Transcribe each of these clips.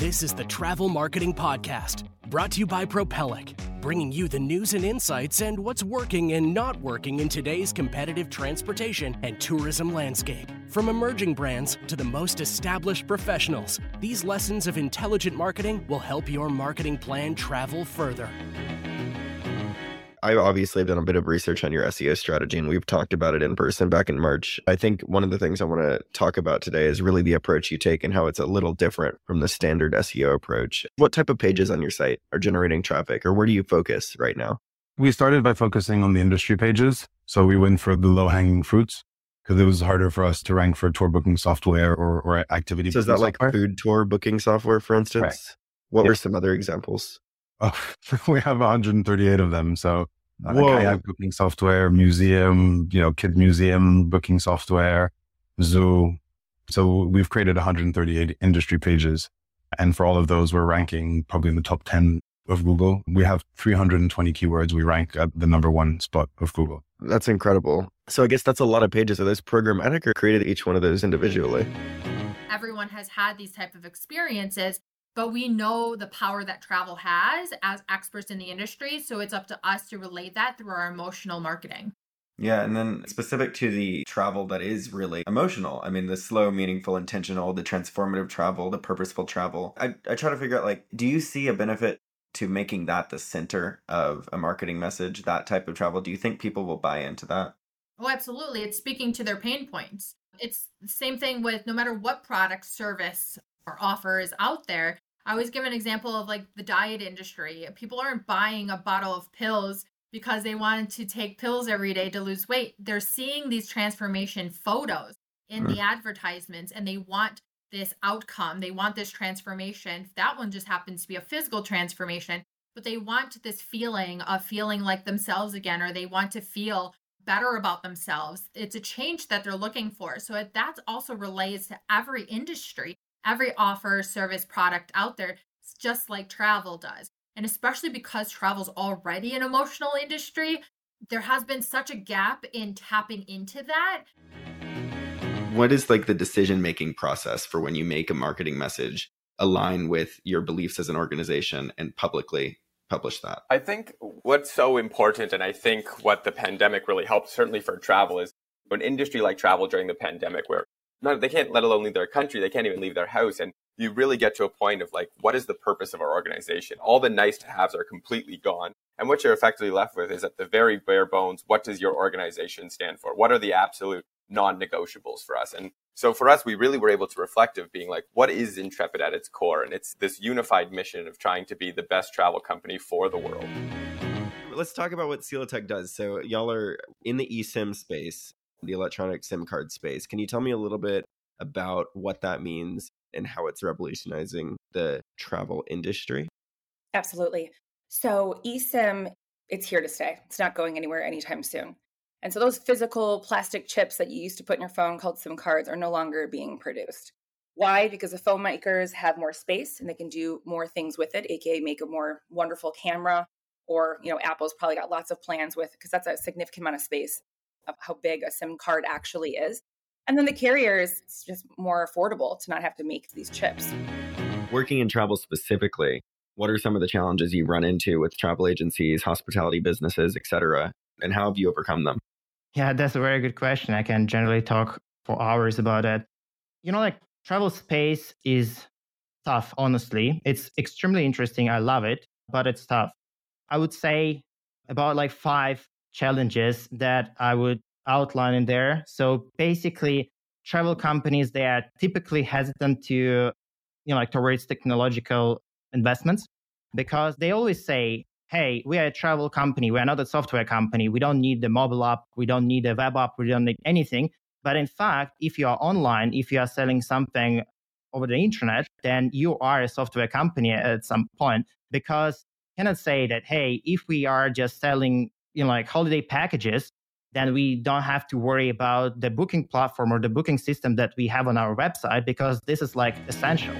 This is the Travel Marketing Podcast, brought to you by Propellic, bringing you the news and insights and what's working and not working in today's competitive transportation and tourism landscape. From emerging brands to the most established professionals, these lessons of intelligent marketing will help your marketing plan travel further. I obviously have done a bit of research on your SEO strategy and we've talked about it in person back in March. I think one of the things I want to talk about today is really the approach you take and how it's a little different from the standard SEO approach. What type of pages on your site are generating traffic or where do you focus right now? We started by focusing on the industry pages. So we went for the low hanging fruits because it was harder for us to rank for tour booking software or, or activity. So is that like software. food tour booking software, for instance? What Yeah. were some other examples? Oh, we have 138 of them. So Whoa. kayak booking software, museum, you know, kid museum booking software, zoo. So we've created 138 industry pages. And for all of those, we're ranking probably in the top 10 of Google. We have 320 keywords. We rank at the number one spot of Google. That's incredible. So I guess that's a lot of pages. Are those programmatic or created each one of those individually? everyone has had these type of experiences but we know the power that travel has as experts in the industry so it's up to us to relate that through our emotional marketing Yeah, and then specific to the travel that is really emotional. I mean, the slow, meaningful, intentional, the transformative travel, the purposeful travel. I, I try to figure out like, do you see a benefit to making that the center of a marketing message, that type of travel? Do you think people will buy into that? oh absolutely it's speaking to their pain points it's the same thing with no matter what product service or offer is out there i always give an example of like the diet industry. People aren't buying a bottle of pills because they wanted to take pills every day to lose weight. They're seeing these transformation photos in the mm. advertisements and they want this outcome. They want this transformation. That one just happens to be a physical transformation but they want this feeling of feeling like themselves again or they want to feel better about themselves. It's a change that they're looking for. So that also relates to every industry, every offer, service, product out there, it's just like travel does. And especially because travel's already an emotional industry, there has been such a gap in tapping into that. What is like the decision making process for when you make a marketing message align with your beliefs as an organization and publicly publish that? I think what's so important, and I think what the pandemic really helped, certainly for travel, is an industry like travel during the pandemic where not, they can't let alone leave their country, they can't even leave their house. And you really get to a point of like, what is the purpose of our organization? All the nice to haves are completely gone. And what you're effectively left with is at the very bare bones, what does your organization stand for? What are the absolute non negotiables for us? And so for us, we really were able to reflect of being like, what is Intrepid at its core? And it's this unified mission of trying to be the best travel company for the world. Let's talk about what CELITECH does. So y'all are in the eSIM space, the electronic SIM card space. Can you tell me a little bit about what that means and how it's revolutionizing the travel industry? Absolutely. So eSIM, it's here to stay. It's not going anywhere anytime soon. And so those physical plastic chips that you used to put in your phone called SIM cards are no longer being produced. Why? Because the phone makers have more space and they can do more things with it, aka make a more wonderful camera. Or, you know, Apple's probably got lots of plans with because that's a significant amount of space of how big a SIM card actually is. And then the carriers, it's just more affordable to not have to make these chips. Working in travel specifically, what are some of the challenges you run into with travel agencies, hospitality businesses, et cetera? And how have you overcome them? Yeah, that's a very good question. I can generally talk for hours about it. You know, like travel space is tough, honestly. It's extremely interesting. I love it, but it's tough. I would say about like five challenges that I would outline in there. So basically, travel companies, they are typically hesitant to, you know, like towards technological investments because they always say, hey, we are a travel company. We're not a software company. We don't need the mobile app. We don't need a web app. We don't need anything. But in fact, if you are online, if you are selling something over the internet, then you are a software company at some point because cannot say that, hey, if we are just selling, you know, like holiday packages, then we don't have to worry about the booking platform or the booking system that we have on our website because this is like essential.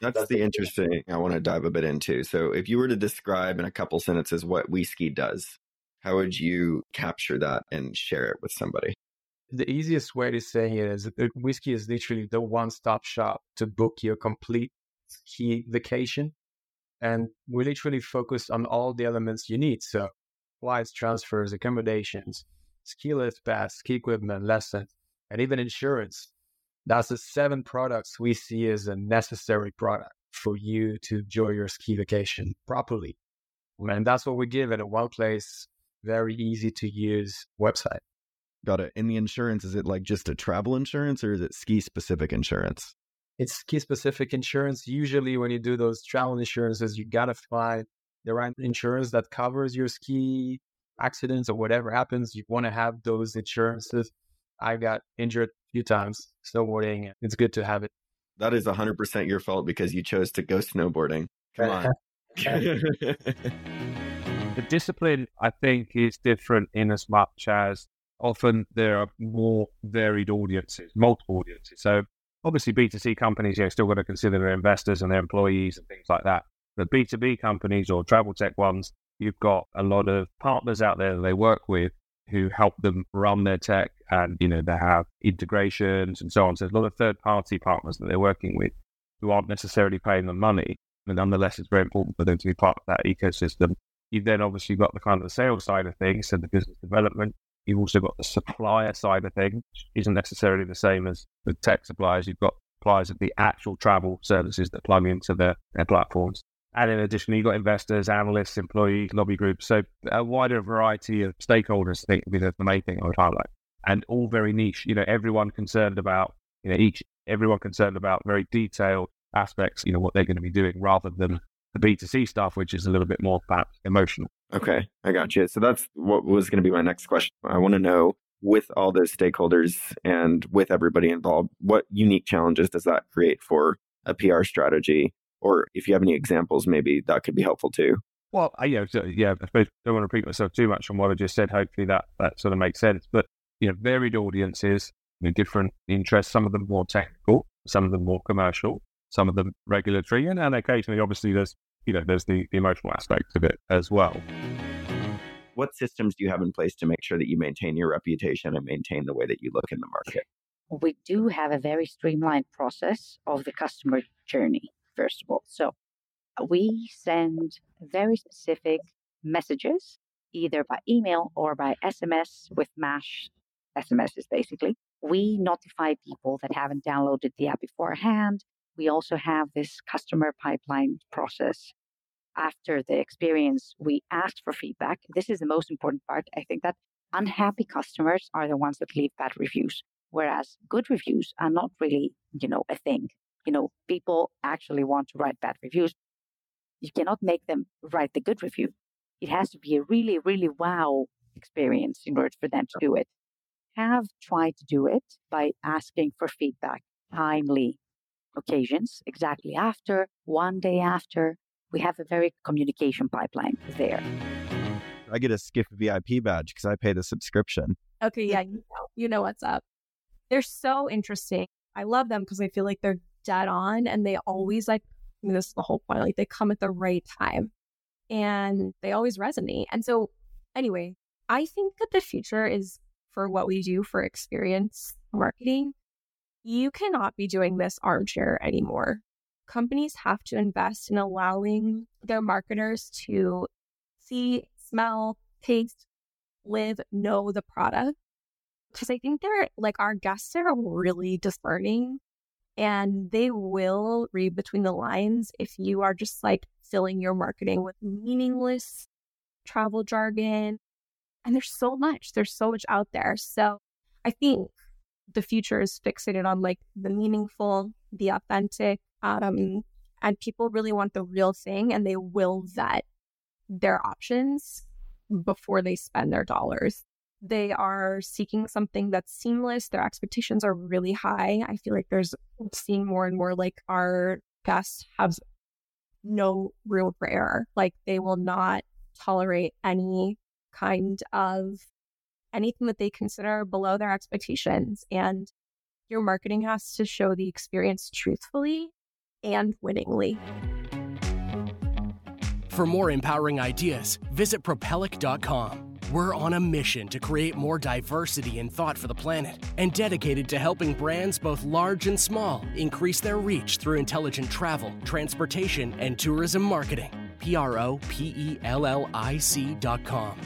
That's the interesting I want to dive a bit into. So if you were to describe in a couple sentences what WeSki does, how would you capture that and share it with somebody? The easiest way to say it is that WeSki is literally the one stop shop to book your complete ski vacation. And we literally focused on all the elements you need. So flights, transfers, accommodations, ski lift pass, ski equipment, lessons, and even insurance. That's the seven products we see as a necessary product for you to enjoy your ski vacation properly. And that's what we give at a one place, very easy to use website. Got it. In the insurance, is it like just a travel insurance or is it ski specific insurance? It's ski specific insurance. Usually, when you do those travel insurances, you got to find the right insurance that covers your ski accidents or whatever happens. You want to have those insurances. I got injured a few times snowboarding. It's good to have it. That is 100% your fault because you chose to go snowboarding. Come on. the discipline, I think, is different in as much as often there are more varied audiences, multiple audiences. So obviously B2C companies, you know, still got to consider their investors and their employees and things like that. But B2B companies or travel tech ones, you've got a lot of partners out there that they work with who help them run their tech and, you know, they have integrations and so on. So there's a lot of third party partners that they're working with who aren't necessarily paying them money. But nonetheless, it's very important for them to be part of that ecosystem. You've then obviously got the kind of the sales side of things and the business development. You've also got the supplier side of things, which isn't necessarily the same as the tech suppliers. You've got suppliers of the actual travel services that plug into their, their platforms. And in addition, you've got investors, analysts, employees, lobby groups. So a wider variety of stakeholders, I think, would be the, the main thing I would highlight. And all very niche. You know, everyone concerned about, you know, each, everyone concerned about very detailed aspects, you know, what they're going to be doing rather than the B2C stuff, which is a little bit more perhaps emotional. Okay, I got you. So that's what was going to be my next question. I want to know with all those stakeholders and with everybody involved, what unique challenges does that create for a PR strategy? Or if you have any examples, maybe that could be helpful too. Well, I, yeah, yeah, I suppose don't want to repeat myself too much on what I just said. Hopefully that, that sort of makes sense. But, you know, varied audiences, you know, different interests, some of them more technical, some of them more commercial, some of them regulatory, and, and occasionally, obviously, there's you know there's the, the emotional aspect of it as well. What systems do you have in place to make sure that you maintain your reputation and maintain the way that you look in the market? We do have a very streamlined process of the customer journey, first of all. So uh, we send very specific messages, either by email or by SMS with MASH SMSs, basically. We notify people that haven't downloaded the app beforehand. We also have this customer pipeline process. After the experience, we ask for feedback. This is the most important part. I think that unhappy customers are the ones that leave bad reviews, whereas good reviews are not really, you know, a thing. You know, people actually want to write bad reviews. You cannot make them write the good review. It has to be a really, really wow experience in order for them to do it. Have tried to do it by asking for feedback timely occasions, exactly after, one day after. We have a very communication pipeline there. I get a Skift VIP badge because I pay the subscription. Okay, yeah, you know, you know what's up. They're so interesting. I love them because I feel like they're dead on and they always like, I mean, this is the whole point, like they come at the right time and they always resonate. And so, anyway, I think that the future is for what we do for experience marketing you cannot be doing this armchair anymore. Companies have to invest in allowing their marketers to see, smell, taste, live, know the product. Because I think they're like our guests are really discerning and they will read between the lines if you are just like filling your marketing with meaningless travel jargon. And there's so much, there's so much out there. So I think the future is fixated on like the meaningful, the authentic, um, and people really want the real thing and they will vet their options before they spend their dollars. They are seeking something that's seamless. Their expectations are really high. I feel like there's seeing more and more like our guests have no room for error. Like they will not tolerate any kind of anything that they consider below their expectations. And your marketing has to show the experience truthfully and winningly. For more empowering ideas, visit Propellic.com. We're on a mission to create more diversity and thought for the planet and dedicated to helping brands both large and small increase their reach through intelligent travel, transportation, and tourism marketing. P R O P E L L I C dot com.